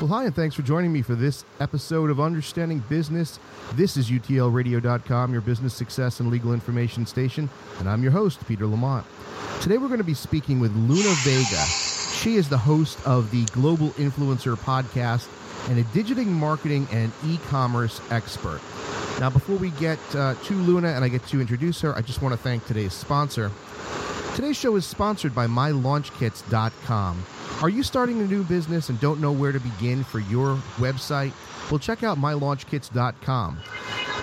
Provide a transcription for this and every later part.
Well, hi, and thanks for joining me for this episode of Understanding Business. This is UTLRadio.com, your business success and legal information station, and I'm your host, Peter Lamont. Today we're going to be speaking with Luna Vega. She is the host of the Global Influencer podcast and a digital marketing and e commerce expert. Now, before we get uh, to Luna and I get to introduce her, I just want to thank today's sponsor. Today's show is sponsored by MyLaunchKits.com. Are you starting a new business and don't know where to begin for your website? Well, check out MyLaunchKits.com.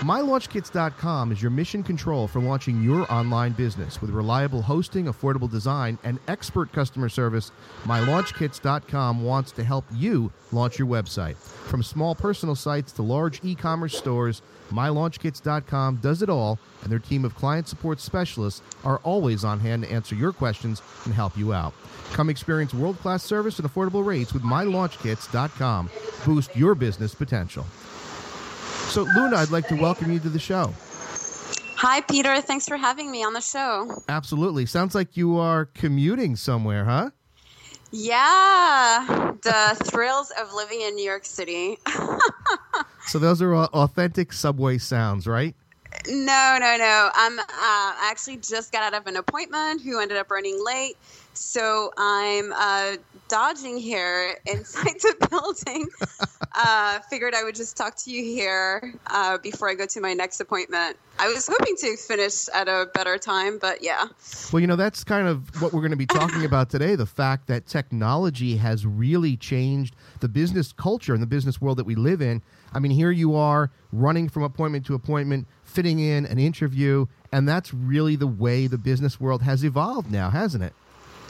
MyLaunchKits.com is your mission control for launching your online business with reliable hosting, affordable design, and expert customer service. MyLaunchKits.com wants to help you launch your website. From small personal sites to large e commerce stores, MyLaunchKits.com does it all, and their team of client support specialists are always on hand to answer your questions and help you out. Come experience world class service and affordable rates with MyLaunchKits.com. Boost your business potential. So, Luna, I'd like to welcome you to the show. Hi, Peter. Thanks for having me on the show. Absolutely. Sounds like you are commuting somewhere, huh? Yeah, the thrills of living in New York City. so, those are authentic subway sounds, right? No, no, no. I'm uh, I actually just got out of an appointment who ended up running late. So I'm uh, dodging here inside the building. uh, figured I would just talk to you here uh, before I go to my next appointment. I was hoping to finish at a better time, but yeah. Well, you know, that's kind of what we're going to be talking about today the fact that technology has really changed the business culture and the business world that we live in. I mean, here you are running from appointment to appointment, fitting in an interview, and that's really the way the business world has evolved now, hasn't it?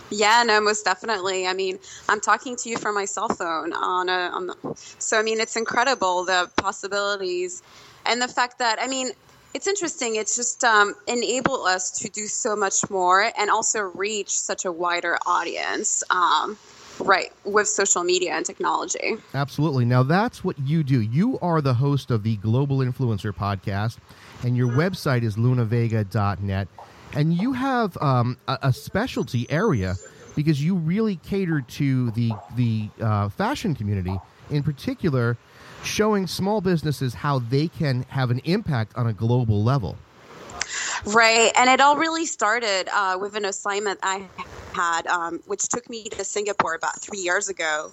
Yeah, no, most definitely. I mean, I'm talking to you from my cell phone on a, on the, so I mean, it's incredible the possibilities and the fact that I mean, it's interesting. It's just um, enable us to do so much more and also reach such a wider audience. Um, right with social media and technology absolutely now that's what you do you are the host of the global influencer podcast and your website is lunavega.net and you have um, a, a, specialty area because you really cater to the the uh, fashion community, in particular, showing small businesses how they can have an impact on a global level. Right, and it all really started uh, with an assignment I had, um, which took me to Singapore about three years ago,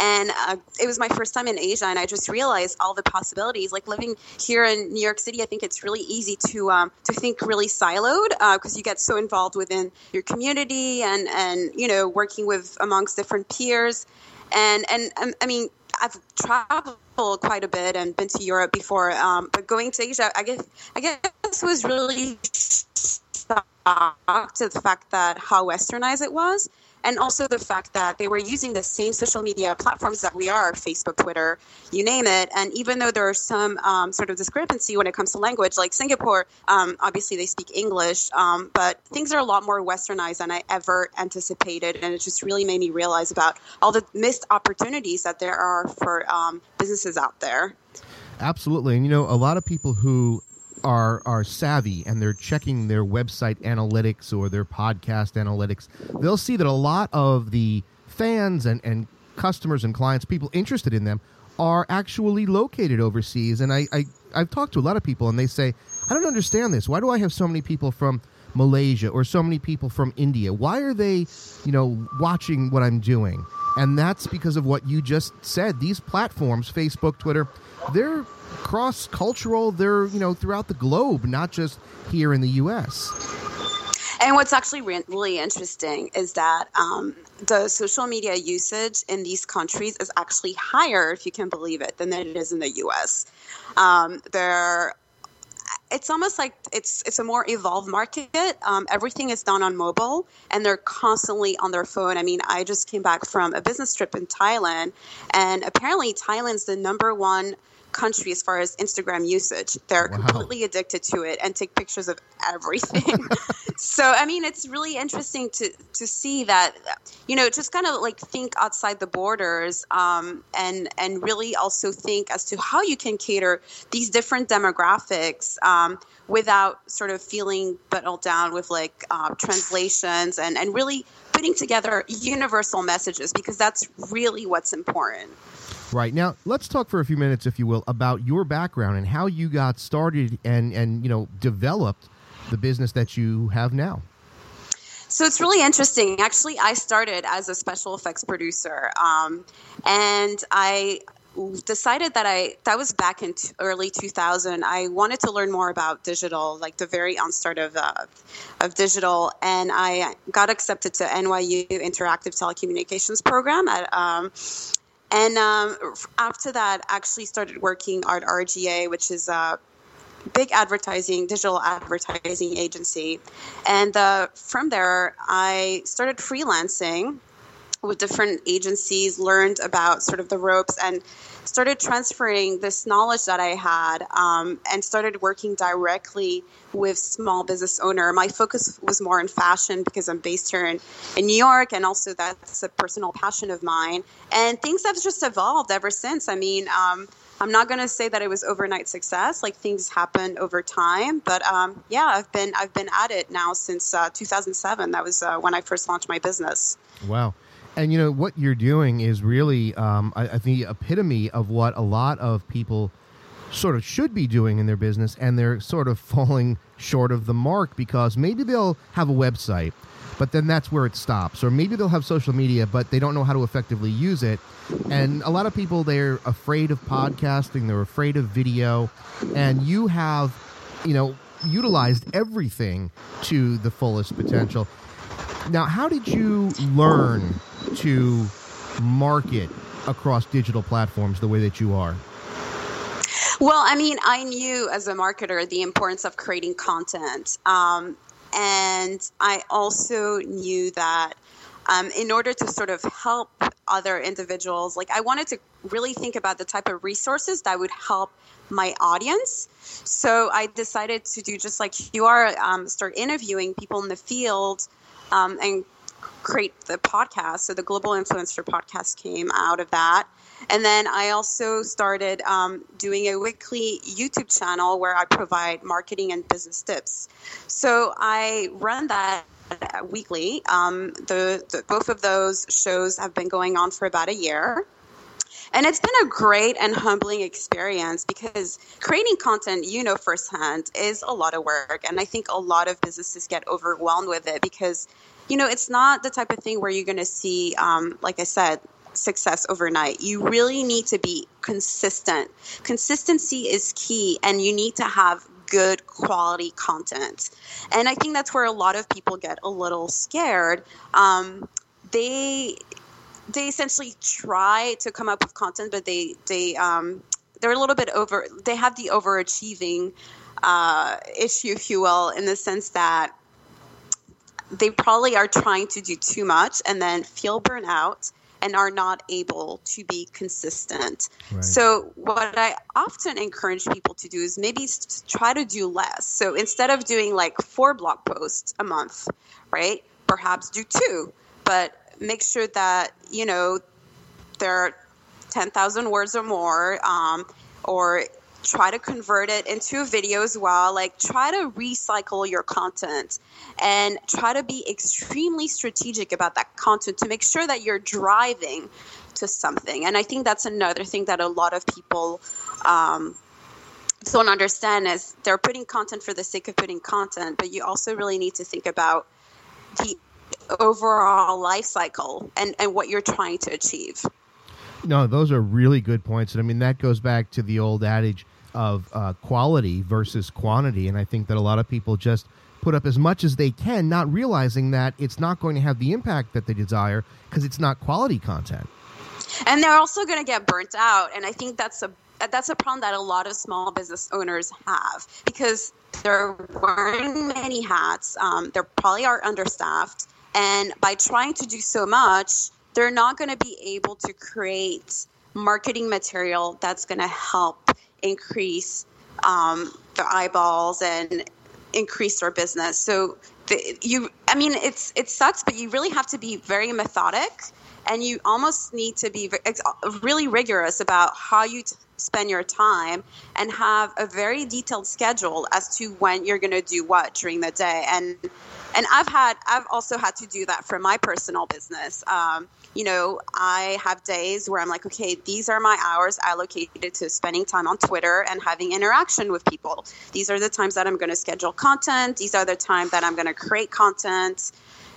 and uh, it was my first time in Asia, and I just realized all the possibilities. Like living here in New York City, I think it's really easy to um, to think really siloed because uh, you get so involved within your community and and you know working with amongst different peers, and and um, I mean I've traveled quite a bit and been to Europe before, um, but going to Asia, I guess I guess was really shocked to the fact that how westernized it was and also the fact that they were using the same social media platforms that we are facebook twitter you name it. And even though there are some um, sort of discrepancy when it comes to language like singapore um, obviously they speak english um, but things are a lot more westernized than i ever anticipated. And it just really made me realize about all the missed opportunities that there are for um, businesses out there. Absolutely. And you know a lot of people who are are savvy and they're checking their website analytics or their podcast analytics, they'll see that a lot of the fans and, and customers and clients, people interested in them, are actually located overseas. And I, I I've talked to a lot of people and they say, I don't understand this. Why do I have so many people from Malaysia or so many people from India? Why are they, you know, watching what I'm doing? And that's because of what you just said. These platforms, Facebook, Twitter, they're cross cultural. They're you know throughout the globe, not just here in the U.S. And what's actually re- really interesting is that um, the social media usage in these countries is actually higher, if you can believe it, than it is in the U.S. Um, there it's almost like it's it's a more evolved market. Um, everything is done on mobile, and they're constantly on their phone. I mean, I just came back from a business trip in Thailand, and apparently Thailand's the number one country as far as Instagram usage. They're wow. completely addicted to it and take pictures of everything. so I mean, it's really interesting to to see that you know just kind of like think outside the borders um, and and really also think as to how you can cater these different demographics. Um, without sort of feeling bottled down with like uh, translations and, and really putting together universal messages because that's really what's important. Right. Now, let's talk for a few minutes, if you will, about your background and how you got started and, and you know, developed the business that you have now. So it's really interesting. Actually, I started as a special effects producer, um, and I decided that I that was back in t- early 2000. I wanted to learn more about digital, like the very onstart of uh, of digital, and I got accepted to NYU Interactive Telecommunications program at um, and um, after that, actually started working at RGA, which is a big advertising, digital advertising agency. And uh, from there, I started freelancing with different agencies, learned about sort of the ropes, and started transferring this knowledge that I had um, and started working directly with small business owner. My focus was more in fashion because I'm based here in, in New York, and also that's a personal passion of mine. And things have just evolved ever since. I mean, um, I'm not going to say that it was overnight success. Like things happen over time, but um, yeah, I've been I've been at it now since uh, 2007. That was uh, when I first launched my business. Wow. And you know what you're doing is really, um, I, I think, the epitome of what a lot of people sort of should be doing in their business, and they're sort of falling short of the mark because maybe they'll have a website, but then that's where it stops, or maybe they'll have social media, but they don't know how to effectively use it. And a lot of people they're afraid of podcasting, they're afraid of video, and you have, you know, utilized everything to the fullest potential. Now, how did you learn to market across digital platforms the way that you are? Well, I mean, I knew as a marketer the importance of creating content. Um, and I also knew that um, in order to sort of help other individuals, like I wanted to really think about the type of resources that would help my audience. So I decided to do just like you are, um, start interviewing people in the field um, and create the podcast. So the Global Influencer podcast came out of that. And then I also started um, doing a weekly YouTube channel where I provide marketing and business tips. So I run that weekly. Um, the, the, both of those shows have been going on for about a year. And it's been a great and humbling experience because creating content, you know, firsthand is a lot of work. And I think a lot of businesses get overwhelmed with it because you know, it's not the type of thing where you're going to see, um, like I said, success overnight. You really need to be consistent. Consistency is key, and you need to have good quality content. And I think that's where a lot of people get a little scared. Um, they they essentially try to come up with content, but they they um, they're a little bit over. They have the overachieving uh, issue, if you will, in the sense that they probably are trying to do too much and then feel burnout and are not able to be consistent. Right. So, what I often encourage people to do is maybe try to do less. So, instead of doing like four blog posts a month, right, perhaps do two, but make sure that, you know, there are 10,000 words or more, um, or try to convert it into a video as well. Like, try to recycle your content and try to be extremely strategic about that content to make sure that you're driving to something. And I think that's another thing that a lot of people um, don't understand is they're putting content for the sake of putting content, but you also really need to think about the overall life cycle and, and what you're trying to achieve. No, those are really good points. And I mean, that goes back to the old adage of uh, quality versus quantity. And I think that a lot of people just put up as much as they can, not realizing that it's not going to have the impact that they desire because it's not quality content. And they're also going to get burnt out. And I think that's a that's a problem that a lot of small business owners have because they're wearing many hats. Um, they probably are understaffed, and by trying to do so much, they're not going to be able to create marketing material that's going to help increase um, their eyeballs and increase their business. So the, you, I mean, it's it sucks, but you really have to be very methodic, and you almost need to be really rigorous about how you t- spend your time and have a very detailed schedule as to when you're going to do what during the day. And and i've had i've also had to do that for my personal business. Um, you know i have days where i'm like okay these are my hours allocated to spending time on twitter and having interaction with people. These are the times that i'm going to schedule content. These are the time that i'm going to create content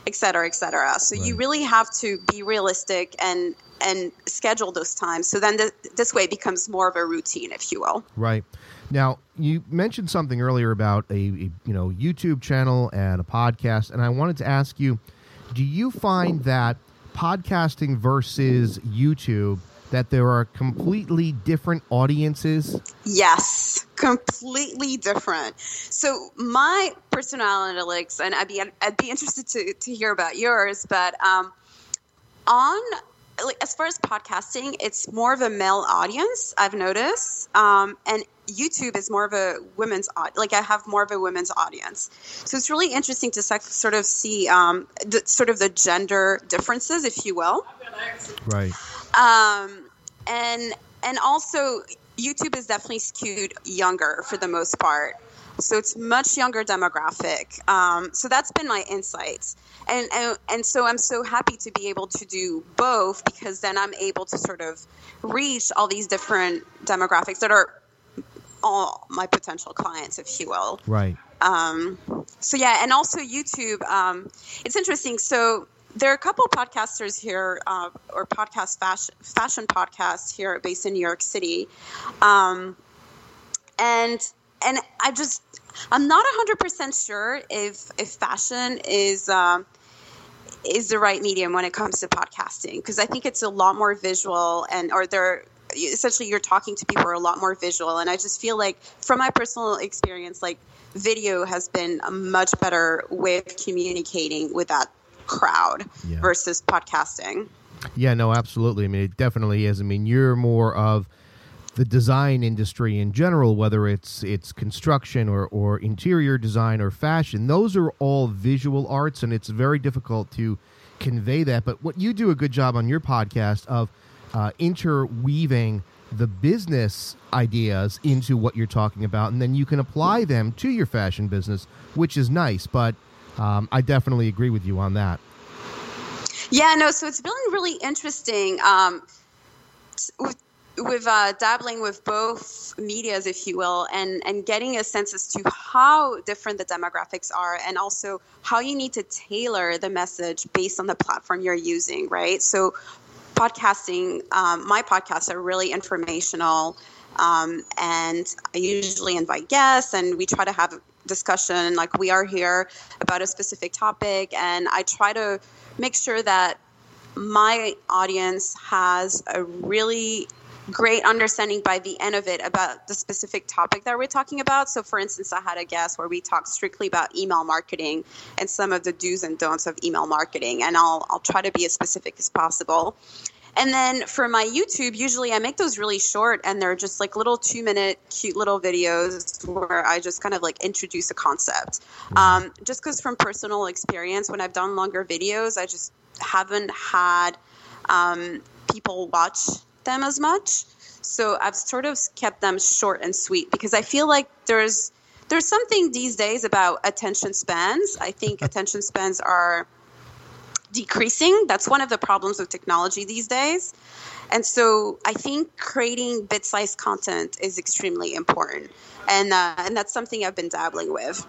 et cetera, et cetera. So right. you really have to be realistic and and schedule those times. So then th- this way it becomes more of a routine, if you will. Right. Now you mentioned something earlier about a, a you know YouTube channel and a podcast, and I wanted to ask you, do you find that podcasting versus YouTube that there are completely different audiences? Yes, completely different. So my personal analytics, and I'd be I'd be interested to to hear about yours, but um, on like as far as podcasting, it's more of a male audience. I've noticed, um, and YouTube is more of a women's like I have more of a women's audience. So it's really interesting to sort of see um, the, sort of the gender differences, if you will. Right. Um, and and also YouTube is definitely skewed younger for the most part. So it's much younger demographic. Um, so that's been my insights, and, and and so I'm so happy to be able to do both because then I'm able to sort of reach all these different demographics that are all my potential clients, if you will. Right. Um, so yeah, and also YouTube. Um, it's interesting. So there are a couple podcasters here, uh, or podcast fashion, fashion podcasts here based in New York City, um, and and I just I'm not hundred percent sure if if fashion is. Um, is the right medium when it comes to podcasting because I think it's a lot more visual and or they're essentially you're talking to people a lot more visual and I just feel like from my personal experience like video has been a much better way of communicating with that crowd yeah. versus podcasting. Yeah, no, absolutely. I mean, it definitely is. I mean, you're more of the design industry in general, whether it's it's construction or, or interior design or fashion, those are all visual arts, and it's very difficult to convey that. But what you do a good job on your podcast of uh, interweaving the business ideas into what you're talking about, and then you can apply them to your fashion business, which is nice. But um, I definitely agree with you on that. Yeah, no. So it's been really interesting um, with, with uh, dabbling with both medias, if you will, and and getting a sense as to how different the demographics are, and also how you need to tailor the message based on the platform you're using. Right. So, podcasting, um, my podcasts are really informational. Um, and I usually invite guests, and we try to have discussion like we are here about a specific topic and i try to make sure that my audience has a really great understanding by the end of it about the specific topic that we're talking about. So, for instance, I had a guest where we talked strictly about email marketing and some of the do's and don'ts of email marketing, and I'll I'll try to be as specific as possible. And then for my YouTube, usually I make those really short and they're just like little two minute cute little videos where I just kind of like introduce a concept. Mm-hmm. Um, just because from personal experience, when I've done longer videos, I just haven't had um, people watch them as much. So I've sort of kept them short and sweet because I feel like there's there's something these days about attention spans. I think attention spans are decreasing. That's one of the problems with technology these days. And so I think creating bit sized content is extremely important. And, uh, and that's something I've been dabbling with.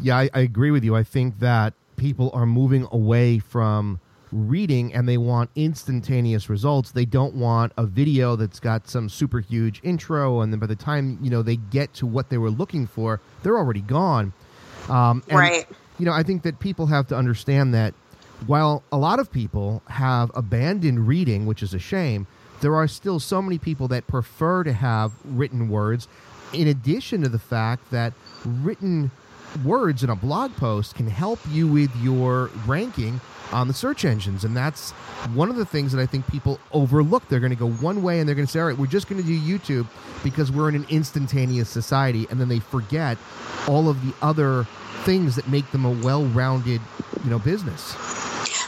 Yeah, I, I agree with you. I think that people are moving away from reading and they want instantaneous results. They don't want a video that's got some super huge intro and then by the time, you know, they get to what they were looking for, they're already gone. Um, and, Right. You know, I think that people have to understand that while a lot of people have abandoned reading, which is a shame, there are still so many people that prefer to have written words, in addition to the fact that written words in a blog post can help you with your ranking on the search engines. And that's one of the things that I think people overlook. They're going to go one way and they're going to say, all right, we're just going to do YouTube because we're in an instantaneous society. And then they forget all of the other things that make them a well-rounded, you know, business.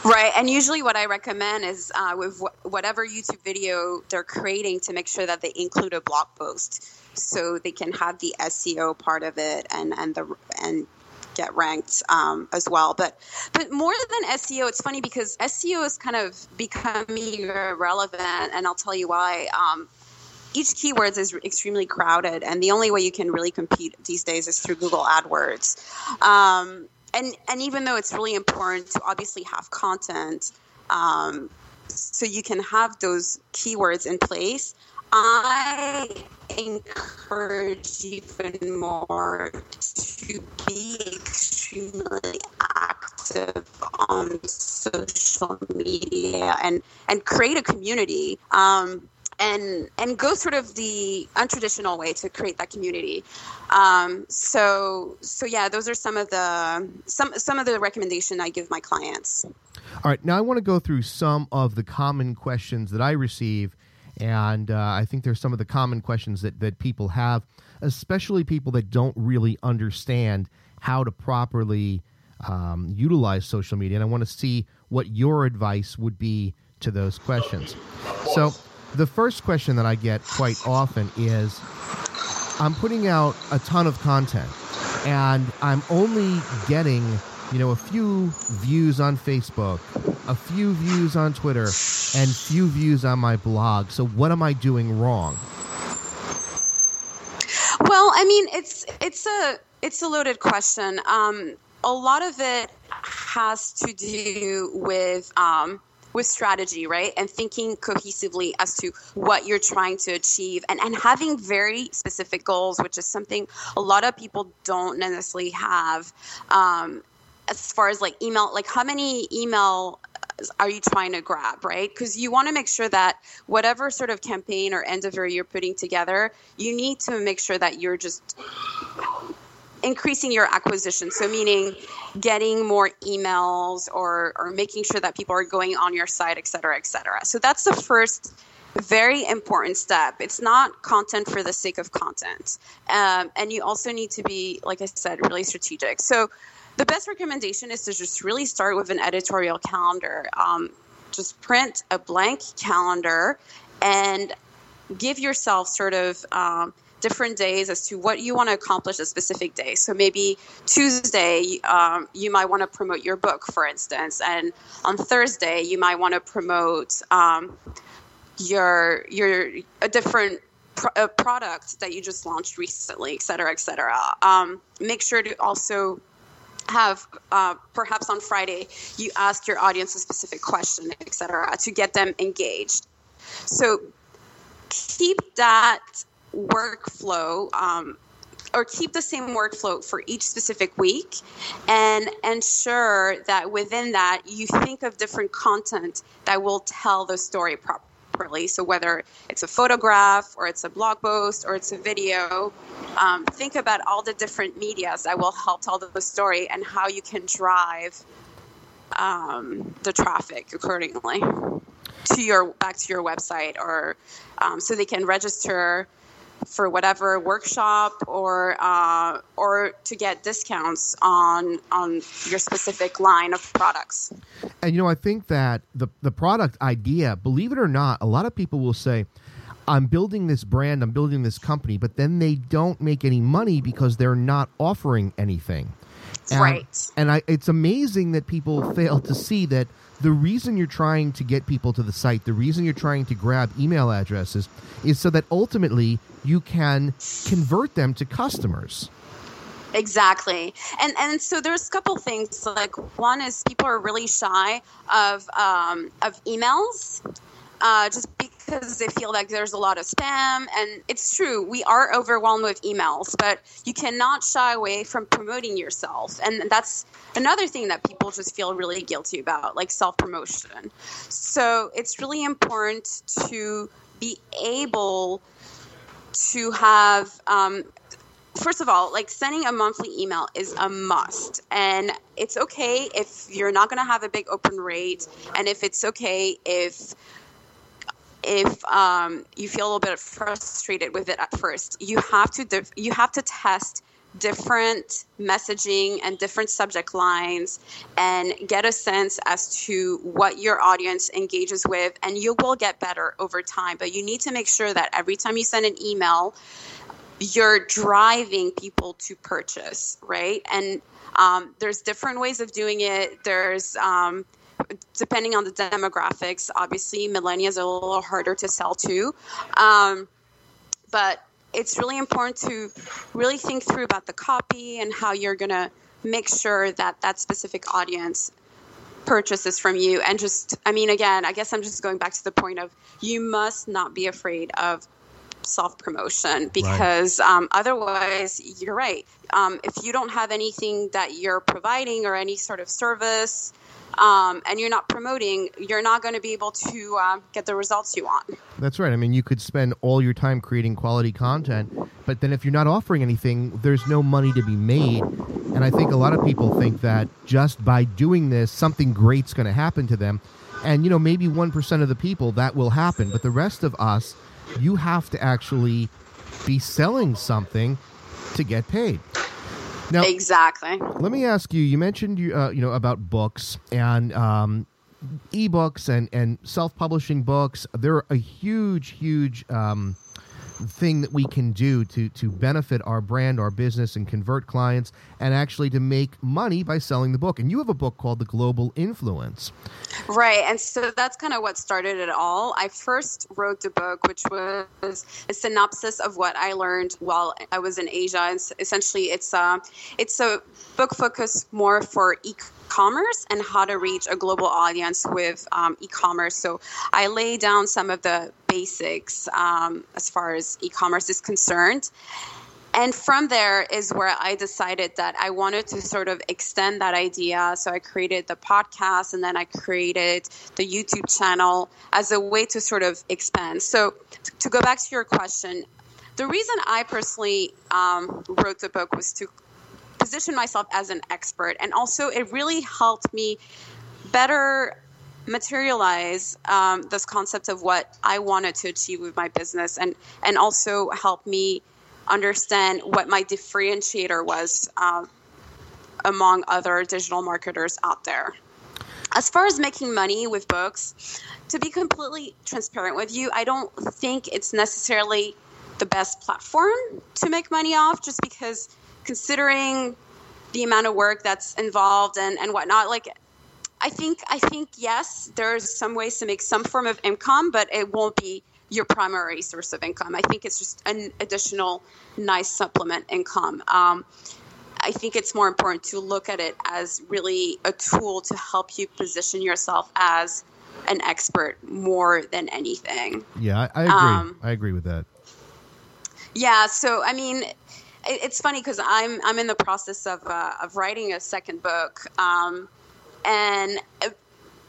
Right, and usually what I recommend is uh, with wh- whatever YouTube video they're creating to make sure that they include a blog post, so they can have the SEO part of it and and the and get ranked um, as well. But but more than SEO, it's funny because SEO is kind of becoming irrelevant, and I'll tell you why. Um, each keywords is extremely crowded, and the only way you can really compete these days is through Google AdWords. Um, and and even though it's really important to obviously have content, um, so you can have those keywords in place, I encourage even more to be extremely active on social media and and create a community. Um, and and go sort of the untraditional way to create that community. Um, so so yeah, those are some of the some some of the recommendation I give my clients. All right, now I want to go through some of the common questions that I receive, and uh, I think there's some of the common questions that that people have, especially people that don't really understand how to properly um, utilize social media. And I want to see what your advice would be to those questions. So the first question that I get quite often is I'm putting out a ton of content and I'm only getting, you know, a few views on Facebook, a few views on Twitter, and few views on my blog. So what am I doing wrong? Well, I mean, it's it's a it's a loaded question. Um, a lot of it has to do with um, with strategy, right? And thinking cohesively as to what you're trying to achieve and, and having very specific goals, which is something a lot of people don't necessarily have. Um, as far as like email, like how many email are you trying to grab, right? Because you want to make sure that whatever sort of campaign or endeavor you're putting together, you need to make sure that you're just increasing your acquisition. So, meaning getting more emails or, or making sure that people are going on your site, et cetera, et cetera. So, that's the first very important step. It's not content for the sake of content. Um, and you also need to be, like I said, really strategic. So, the best recommendation is to just really start with an editorial calendar. Um, just print a blank calendar and give yourself sort of um, different days as to what you want to accomplish a specific day. So maybe Tuesday, um, you might want to promote your book, for instance, and on Thursday, you might want to promote um, your your a different a product that you just launched recently, et cetera, et cetera. Um, make sure to also have uh, perhaps on Friday you ask your audience a specific question, et cetera, to get them engaged. So keep that workflow um, or keep the same workflow for each specific week and ensure that within that you think of different content that will tell the story properly. So whether it's a photograph or it's a blog post or it's a video, um, think about all the different medias that will help tell the story and how you can drive um, the traffic accordingly to your back to your website or um, so they can register for whatever workshop or uh, or to get discounts on on your specific line of products. And you know, I think that the the product idea, believe it or not, a lot of people will say, "I'm building this brand, I'm building this company," but then they don't make any money because they're not offering anything. And, right. And I, it's amazing that people fail to see that the reason you're trying to get people to the site, the reason you're trying to grab email addresses, is so that ultimately you can convert them to customers. Exactly, and and so there's a couple things. Like one is people are really shy of um, of emails. uh, just because they feel like there's a lot of spam. And it's true, we are overwhelmed with emails, but you cannot shy away from promoting yourself. And that's another thing that people just feel really guilty about, like self promotion. So it's really important to be able to have um, first of all, like sending a monthly email is a must. And it's okay if you're not going to have a big open rate. And if it's okay if if um, you feel a little bit frustrated with it at first, you have to you have to test different messaging and different subject lines and get a sense as to what your audience engages with and you will get better over time but you need to make sure that every time you send an email you're driving people to purchase, right? And um, there's different ways of doing it. There's um, depending on the demographics. Obviously, millennials are a little harder to sell to, um, but it's really important to really think through about the copy and how you're going to make sure that that specific audience purchases from you and just i mean again i guess i'm just going back to the point of you must not be afraid of self promotion because right. um, otherwise, you're right. Um, if you don't have anything that you're providing or any sort of service, um, and you're not promoting, you're not going to be able to uh, get the results you want. That's right. I mean, you could spend all your time creating quality content, but then if you're not offering anything, there's no money to be made. And I think a lot of people think that just by doing this, something great's going to happen to them. And, you know, maybe 1% of the people that will happen, but the rest of us, you have to actually be selling something to get paid. Now, exactly. Let me ask you. You mentioned you uh, you know about books and um, ebooks and and self publishing books. They're a huge, huge um, thing that we can do to to benefit our brand, our business, and convert clients, and actually to make money by selling the book. And you have a book called The Global Influence. Right, and so that's kind of what started it all. I first wrote the book, which was a synopsis of what I learned while I was in Asia. And essentially, it's a uh, it's a book focused more for e commerce and how to reach a global audience with um, e-commerce. So I lay down some of the basics um, as far as e-commerce is concerned. And from there is where I decided that I wanted to sort of extend that idea. So I created the podcast and then I created the YouTube channel as a way to sort of expand. So to go back to your question, the reason I personally um, wrote the book was to position myself as an expert. And also, it really helped me better materialize um, this concept of what I wanted to achieve with my business and, and also help me understand what my differentiator was uh, among other digital marketers out there. As far as making money with books, to be completely transparent with you, I don't think it's necessarily the best platform to make money off just because considering the amount of work that's involved and, and whatnot, like I think I think yes, there's some ways to make some form of income, but it won't be your primary source of income. I think it's just an additional nice supplement income. Um, I think it's more important to look at it as really a tool to help you position yourself as an expert more than anything. Yeah, I, I agree. Um, I agree with that. Yeah, so I mean, it's funny because I'm I'm in the process of uh, of writing a second book, um, and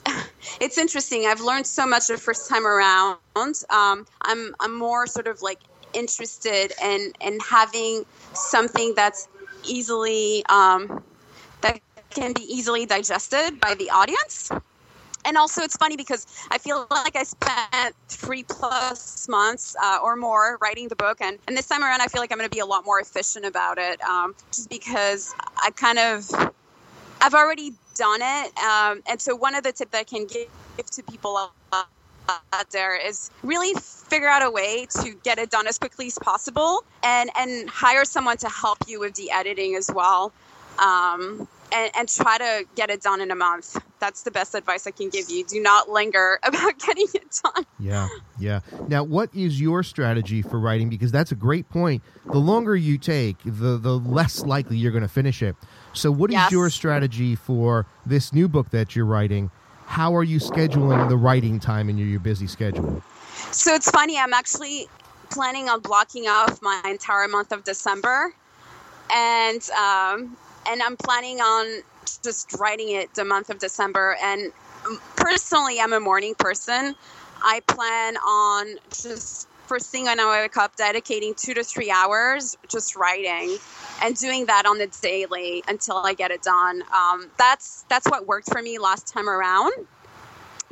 it's interesting. I've learned so much the first time around. Um, I'm I'm more sort of like interested in in having something that's easily um, that can be easily digested by the audience and also it's funny because I feel like I spent three plus months uh, or more writing the book, and, and this time around I feel like I'm going to be a lot more efficient about it, um, just because I kind of I've already done it, um, and so one of the tips that I can give to people out there is really figure out a way to get it done as quickly as possible, and and hire someone to help you with the editing as well. Um, and, and, try to get it done in a month. That's the best advice I can give you. Do not linger about getting it done. Yeah, yeah. Now, what is your strategy for writing? Because that's a great point. The longer you take, the the less likely you're going to finish it. So, what is yes. your strategy for this new book that you're writing? how are you scheduling the writing time in your, your busy schedule? So it's funny. I'm actually planning on blocking off my entire month of December, and um, and I'm planning on just writing it the month of December. And personally, I'm a morning person. I plan on just first thing when I wake up, dedicating two to three hours just writing and doing that on the daily until I get it done. Um, that's that's what worked for me last time around.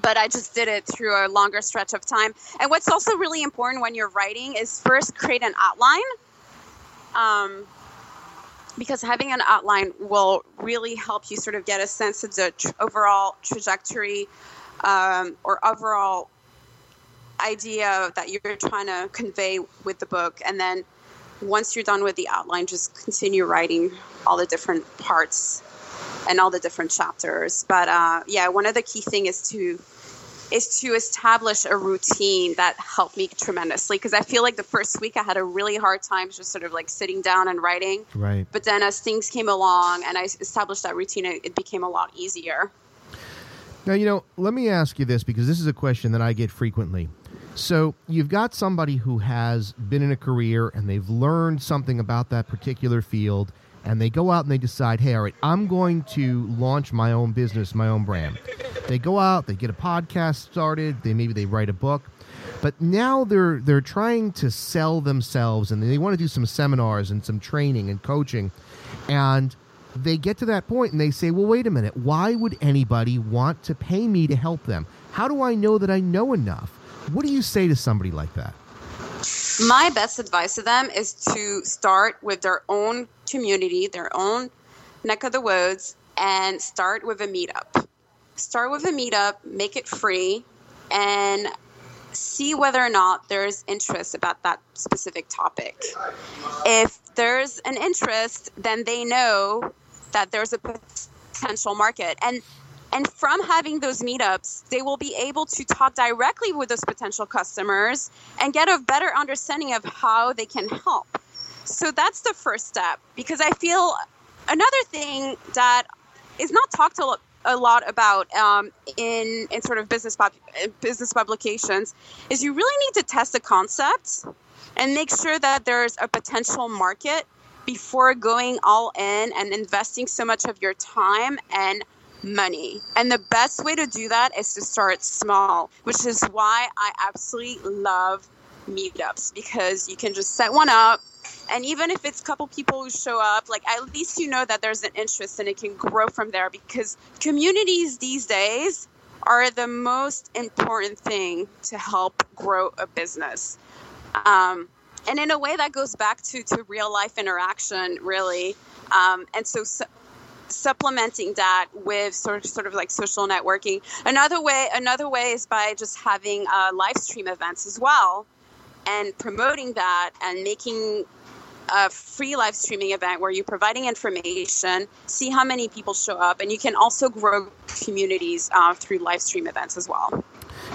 But I just did it through a longer stretch of time. And what's also really important when you're writing is first create an outline. Um, because having an outline will really help you sort of get a sense of the tr- overall trajectory um, or overall idea that you're trying to convey with the book. And then once you're done with the outline just continue writing all the different parts and all the different chapters. But uh, yeah one of the key thing is to is to establish a routine that helped me tremendously because i feel like the first week i had a really hard time just sort of like sitting down and writing Right. but then as things came along and i established that routine it, became a lot easier Now, you know, let me ask you this because this is a question that I get frequently. So, you've got somebody who has been in a career and they've learned something about that particular field, and they go out and they decide, hey, all right, I'm going to launch my own business, my own brand. They go out, they get a podcast started, they maybe they write a book, but now they're they're trying to sell themselves and they want to do some seminars and some training and coaching, and they get to that point and they say, well, wait a minute, why would anybody want to pay me to help them? How do I know that I know enough? What do you say to somebody like that? my best advice to them is to start with their own community, their own neck of the woods, and start with a meetup. Start with a meetup, make it free, and see whether or not there's interest about that specific topic. If there's an interest, then they know that there's a potential market. And and from having those meetups, they will be able to talk directly with those potential customers and get a better understanding of how they can help. So that's the first step because I feel another thing that is not talked a lot about um, in in sort of business pub- business publications is you really need to test the concept and make sure that there's a potential market before going all in and investing so much of your time and money. And the best way to do that is to start small, which is why I absolutely love meetups because you can just set one up and even if it's a couple people who show up like at least you know that there's an interest and it can grow from there because communities these days are the most important thing to help grow a business. Um, and in a way that goes back to, to real life interaction really. Um, and so, su- supplementing that with sort of, sort of like social networking. Another way another way is by just having uh, live stream events as well and promoting that and making a free live streaming event where you're providing information, see how many people show up, and you can also grow communities uh, through live stream events as well.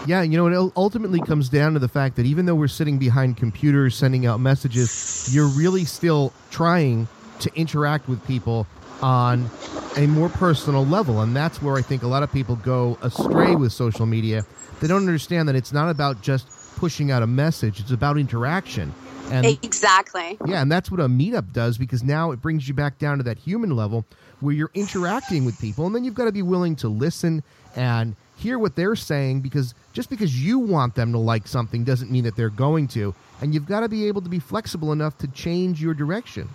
Yeah, you know, it ultimately comes down to the fact that even though we're sitting behind computers sending out messages, you're really still trying to interact with people on a more personal level. And that's where I think a lot of people go astray with social media. They don't understand that it's not about just pushing out a message, it's about interaction. And Exactly. yeah, and that's what a meetup does because now it brings you back down to that human level where you're interacting with people, and then you've got to be willing to listen and hear what they're saying because just because you want them to like something doesn't mean that they're going to, and you've got to be able to be flexible enough to change your direction.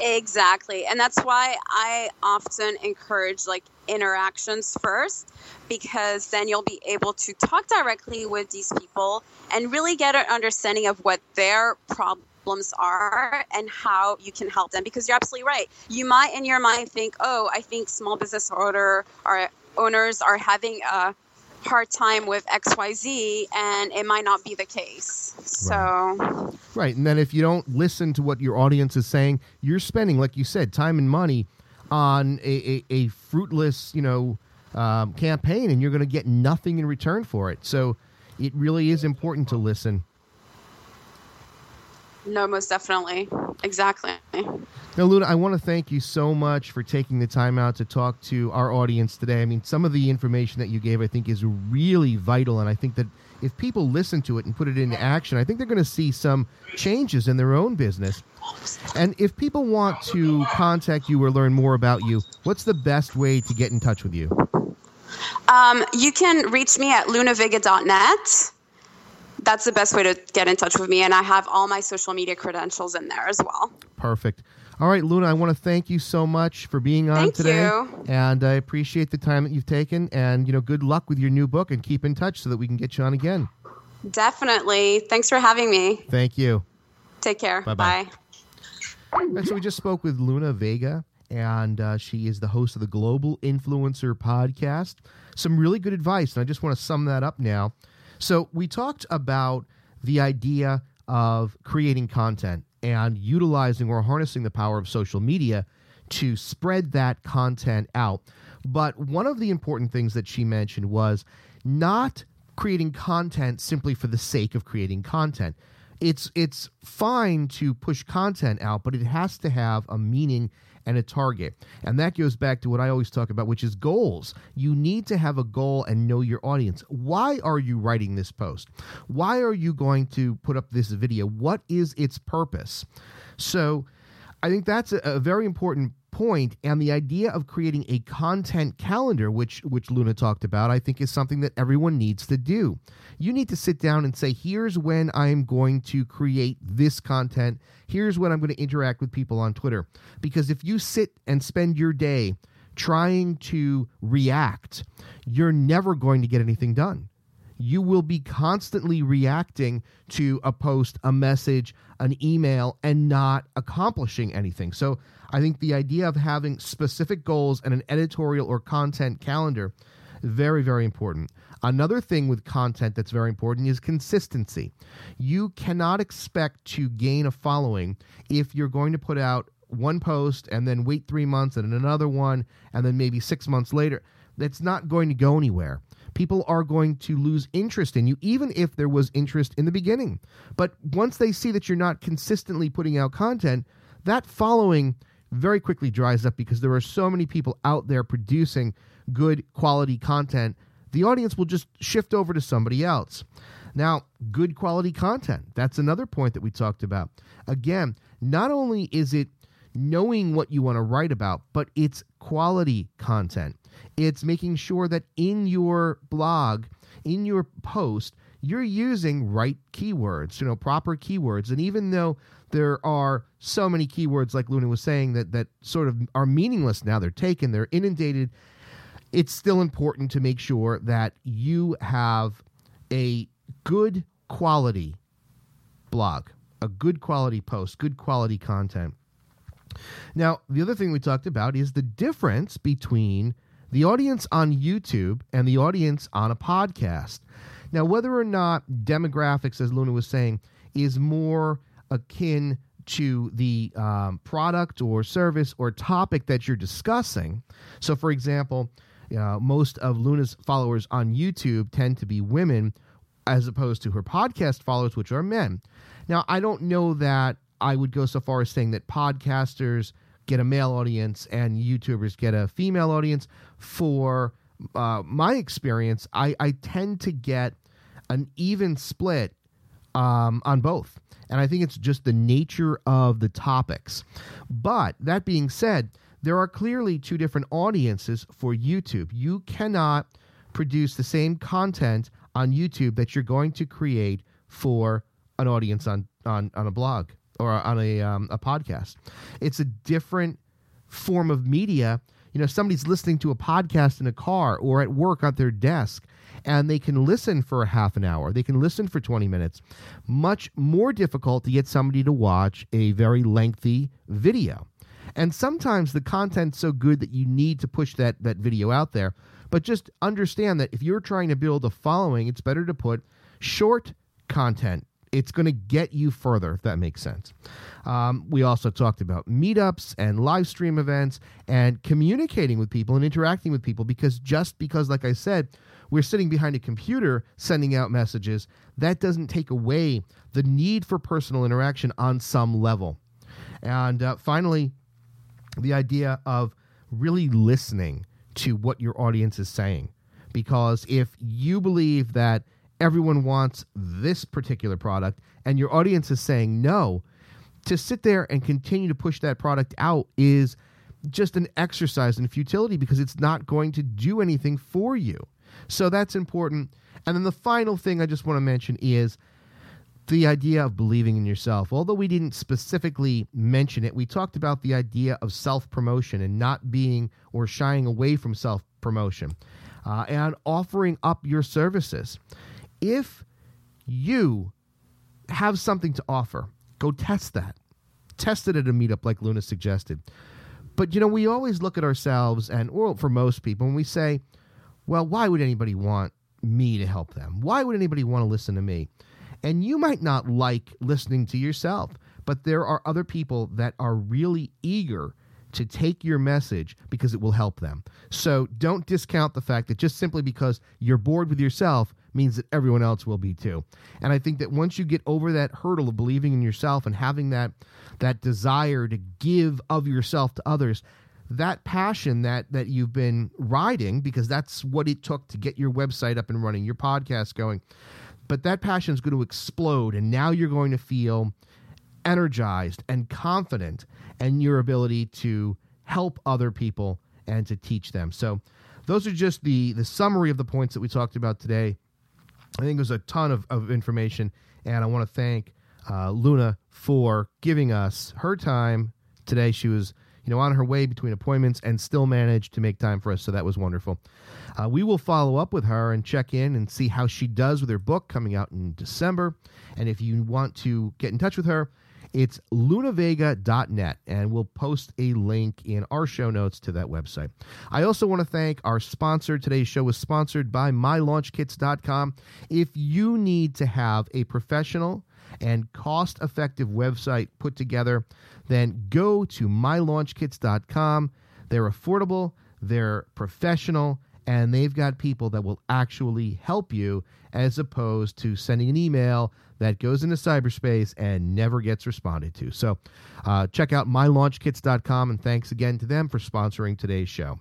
Exactly. And that's why I often encourage like interactions first because then you'll be able to talk directly with these people and really get an understanding of what their problems are and how you can help them because you're absolutely right. You might in your mind think, "Oh, I think small business owner or owners are having a hard time with XYZ and it might not be the case." So, Right. And then if you don't listen to what your audience is saying, you're spending, like you said, time and money on a, a, a fruitless, you know, um, campaign, and you're going to get nothing in return for it. So it really is important to listen. No, most definitely. Exactly. Now, Luna, I want to thank you so much for taking the time out to talk to our audience today. I mean, some of the information that you gave, I think, is really vital. And I think that if people listen to it and put it into action, I think they're going to see some changes in their own business. And if people want to contact you or learn more about you, what's the best way to get in touch with you? Um, you can reach me at lunavega.net. That's the best way to get in touch with me. And I have all my social media credentials in there as well. Perfect. All right, Luna, I want to thank you so much for being on Thank today. you. And I appreciate the time that you've taken. And, you know, good luck with your new book and keep in touch so that we can get you on again. Definitely. Thanks for having me. Thank you. Take care. Bye-bye. Bye. And so we just spoke with Luna Vega, and uh, she is the host of the Global Influencer Podcast. Some really good advice, and I just want to sum that up now. So we talked about the idea of creating content and utilizing or harnessing the power of social media to spread that content out. But one of the important things that she mentioned was not creating content simply for the sake of creating content it's it's fine to push content out, but it has to have a meaning and a target. And that goes back to what I always talk about, which is goals. You need to have a goal and know your audience. Why are you writing this post? Why are you going to put up this video? What is its purpose? So I think that's a, a very important point and the idea of creating a content calendar which which Luna talked about I think is something that everyone needs to do. You need to sit down and say here's when I'm going to create this content. Here's when I'm going to interact with people on Twitter because if you sit and spend your day trying to react, you're never going to get anything done you will be constantly reacting to a post, a message, an email, and not accomplishing anything. So I think the idea of having specific goals and an editorial or content calendar very very important. Another thing with content that's very important is consistency. You cannot expect to gain a following if you're going to put out one post and then wait 3 months and another one and then maybe 6 months later. That's not going to go anywhere people are going to lose interest in you, even if there was interest in the beginning. But once they see that you're not consistently putting out content, that following very quickly dries up because there are so many people out there producing good quality content. The audience will just shift over to somebody else. Now, good quality content. That's another point that we talked about. Again, not only is it knowing what you want to write about, but it's quality content. It's making sure that in your blog, in your post, you're using right keywords, you know, proper keywords. And even though there are so many keywords, like Luna was saying, that that sort of are meaningless now, they're taken, they're inundated. It's still important to make sure that you have a good quality blog, a good quality post, good quality content. Now, the other thing we talked about is the difference between the audience on YouTube and the audience on a podcast. Now, whether or not demographics, as Luna was saying, is more akin to the um, product or service or topic that you're discussing. So, for example, uh, most of Luna's followers on YouTube tend to be women as opposed to her podcast followers, which are men. Now, I don't know that I would go so far as saying that podcasters get a male audience and YouTubers get a female audience. For uh, my experience, I, I tend to get an even split um, on both. And I think it's just the nature of the topics. But that being said, there are clearly two different audiences for YouTube. You cannot produce the same content on YouTube that you're going to create for an audience on, on, on a blog or on a um, a podcast. It's a different form of media. You know, somebody's listening to a podcast in a car or at work at their desk, and they can listen for a half an hour. They can listen for 20 minutes. Much more difficult to get somebody to watch a very lengthy video. And sometimes the content's so good that you need to push that, that video out there. But just understand that if you're trying to build a following, it's better to put short content it's going to get you further, if that makes sense. Um, we also talked about meetups and live stream events and communicating with people and interacting with people because just because, like I said, we're sitting behind a computer sending out messages, that doesn't take away the need for personal interaction on some level. And uh, finally, the idea of really listening to what your audience is saying. Because if you believe that everyone wants this particular product and your audience is saying no, to sit there and continue to push that product out is just an exercise in futility because it's not going to do anything for you. So that's important. And then the final thing I just want to mention is the idea of believing in yourself. Although we didn't specifically mention it, we talked about the idea of self promotion and not being or shying away from self promotion uh, and offering up your services. If you have something to offer, go test that. Test it at a meetup like Luna suggested. But you know, we always look at ourselves, and for most people, and we say, well, why would anybody want me to help them? Why would anybody want to listen to me? And you might not like listening to yourself, but there are other people that are really eager to take your message because it will help them. So don't discount the fact that just simply because you're bored with yourself means that everyone else will be too. And I think that once you get over that hurdle of believing in yourself and having that that desire to give of yourself to others, that passion that that you've been riding because that's what it took to get your website up and running, your podcast going but that passion is going to explode and now you're going to feel energized and confident in your ability to help other people and to teach them so those are just the the summary of the points that we talked about today i think there's a ton of, of information and i want to thank uh, luna for giving us her time today she was you know on her way between appointments and still managed to make time for us so that was wonderful uh, we will follow up with her and check in and see how she does with her book coming out in December. And if you want to get in touch with her, it's lunavega.net, and we'll post a link in our show notes to that website. I also want to thank our sponsor. Today's show was sponsored by mylaunchkits.com. If you need to have a professional and cost effective website put together, then go to mylaunchkits.com. They're affordable, they're professional, and they've got people that will actually help you as opposed to sending an email that goes into cyberspace and never gets responded to. So uh, check out mylaunchkits.com and thanks again to them for sponsoring today's show.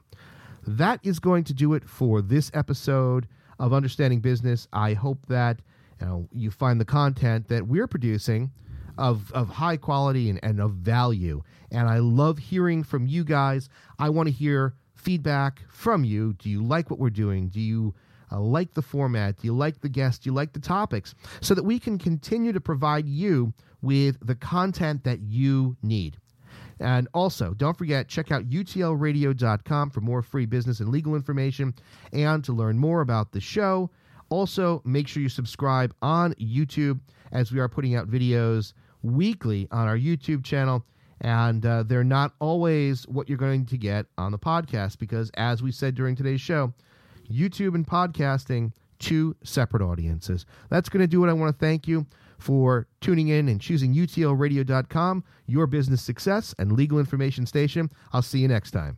That is going to do it for this episode of Understanding Business. I hope that you, know, you find the content that we're producing of, of high quality and, and of value. And I love hearing from you guys. I want to hear feedback from you. Do you like what we're doing? Do you uh, like the format? Do you like the guests? Do you like the topics? So that we can continue to provide you with the content that you need. And also, don't forget, check out utlradio.com for more free business and legal information and to learn more about the show. Also, make sure you subscribe on YouTube as we are putting out videos weekly on our YouTube channel and uh, they're not always what you're going to get on the podcast because, as we said during today's show, YouTube and podcasting, two separate audiences. That's going to do it. I want to thank you for tuning in and choosing utlradio.com, your business success and legal information station. I'll see you next time.